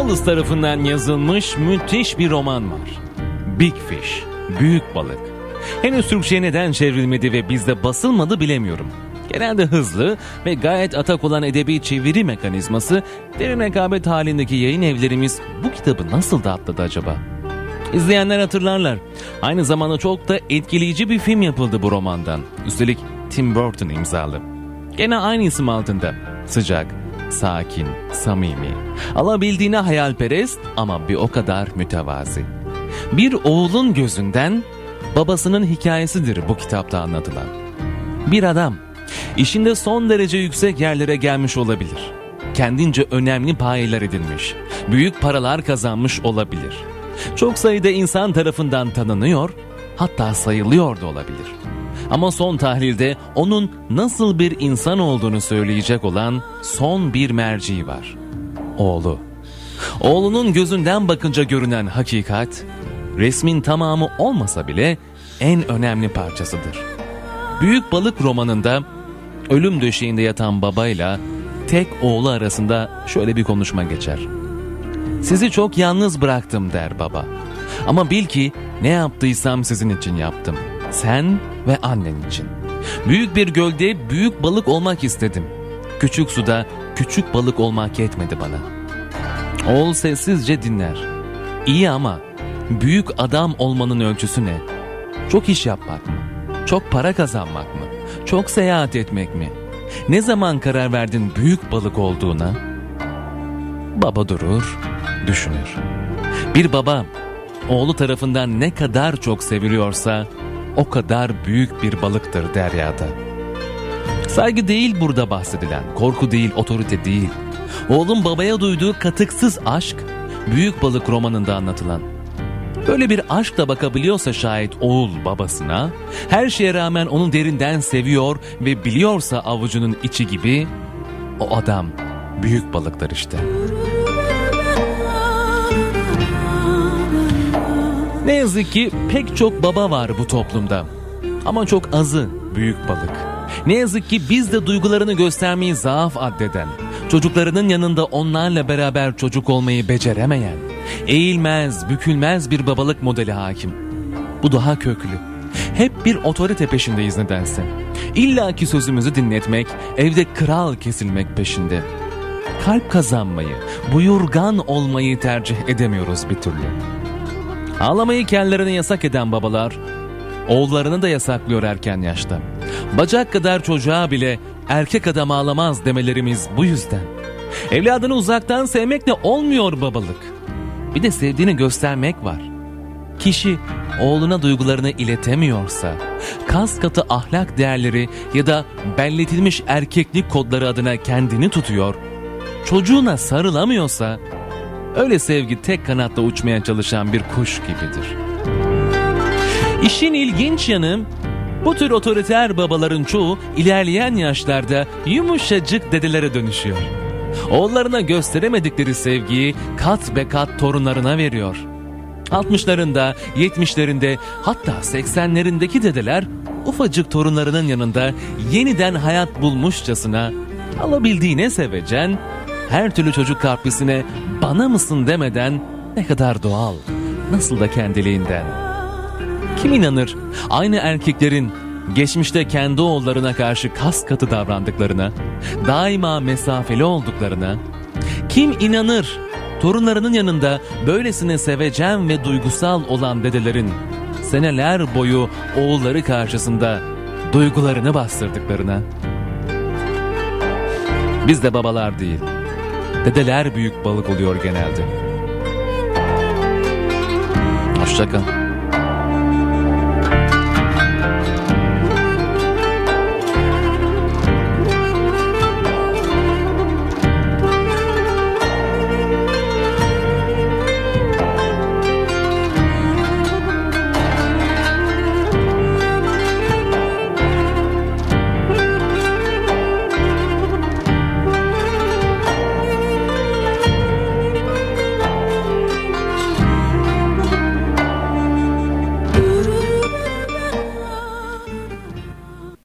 Wallace tarafından yazılmış müthiş bir roman var. Big Fish, Büyük Balık. Henüz Türkçe'ye neden çevrilmedi ve bizde basılmadı bilemiyorum. Genelde hızlı ve gayet atak olan edebi çeviri mekanizması derin rekabet halindeki yayın evlerimiz bu kitabı nasıl da atladı acaba? İzleyenler hatırlarlar. Aynı zamanda çok da etkileyici bir film yapıldı bu romandan. Üstelik Tim Burton imzalı. Gene aynı isim altında. Sıcak, sakin, samimi. Alabildiğine hayalperest ama bir o kadar mütevazi. Bir oğulun gözünden babasının hikayesidir bu kitapta anlatılan. Bir adam işinde son derece yüksek yerlere gelmiş olabilir. Kendince önemli payeler edinmiş, büyük paralar kazanmış olabilir. Çok sayıda insan tarafından tanınıyor, hatta sayılıyor da olabilir. Ama son tahlilde onun nasıl bir insan olduğunu söyleyecek olan son bir merci var. Oğlu. Oğlunun gözünden bakınca görünen hakikat, resmin tamamı olmasa bile en önemli parçasıdır. Büyük Balık romanında ölüm döşeğinde yatan babayla tek oğlu arasında şöyle bir konuşma geçer. Sizi çok yalnız bıraktım der baba. Ama bil ki ne yaptıysam sizin için yaptım. Sen ve annen için. Büyük bir gölde büyük balık olmak istedim. Küçük suda küçük balık olmak yetmedi bana. Oğul sessizce dinler. İyi ama büyük adam olmanın ölçüsü ne? Çok iş yapmak mı? Çok para kazanmak mı? Çok seyahat etmek mi? Ne zaman karar verdin büyük balık olduğuna? Baba durur, düşünür. Bir baba oğlu tarafından ne kadar çok seviliyorsa o kadar büyük bir balıktır deryada. Saygı değil burada bahsedilen, korku değil, otorite değil. Oğlun babaya duyduğu katıksız aşk, Büyük Balık romanında anlatılan. Böyle bir aşkla bakabiliyorsa şayet oğul babasına, her şeye rağmen onu derinden seviyor ve biliyorsa avucunun içi gibi, o adam büyük balıktır işte. Ne yazık ki pek çok baba var bu toplumda. Ama çok azı büyük balık. Ne yazık ki biz de duygularını göstermeyi zaaf addeden, çocuklarının yanında onlarla beraber çocuk olmayı beceremeyen, eğilmez, bükülmez bir babalık modeli hakim. Bu daha köklü. Hep bir otorite peşindeyiz nedense. İlla ki sözümüzü dinletmek, evde kral kesilmek peşinde. Kalp kazanmayı, buyurgan olmayı tercih edemiyoruz bir türlü. Ağlamayı kendilerine yasak eden babalar, oğullarını da yasaklıyor erken yaşta. Bacak kadar çocuğa bile erkek adam ağlamaz demelerimiz bu yüzden. Evladını uzaktan sevmekle olmuyor babalık. Bir de sevdiğini göstermek var. Kişi oğluna duygularını iletemiyorsa, kas katı ahlak değerleri ya da belletilmiş erkeklik kodları adına kendini tutuyor, çocuğuna sarılamıyorsa, öyle sevgi tek kanatta uçmaya çalışan bir kuş gibidir. İşin ilginç yanı, bu tür otoriter babaların çoğu ilerleyen yaşlarda yumuşacık dedelere dönüşüyor. Oğullarına gösteremedikleri sevgiyi kat be kat torunlarına veriyor. 60'larında, 70'lerinde hatta 80'lerindeki dedeler ufacık torunlarının yanında yeniden hayat bulmuşçasına alabildiğine sevecen, her türlü çocuk kaprisine bana mısın demeden ne kadar doğal, nasıl da kendiliğinden. Kim inanır aynı erkeklerin geçmişte kendi oğullarına karşı kas katı davrandıklarına, daima mesafeli olduklarına, kim inanır torunlarının yanında böylesine sevecen ve duygusal olan dedelerin seneler boyu oğulları karşısında duygularını bastırdıklarına? Biz de babalar değil, dedeler büyük balık oluyor genelde. Hoşçakal.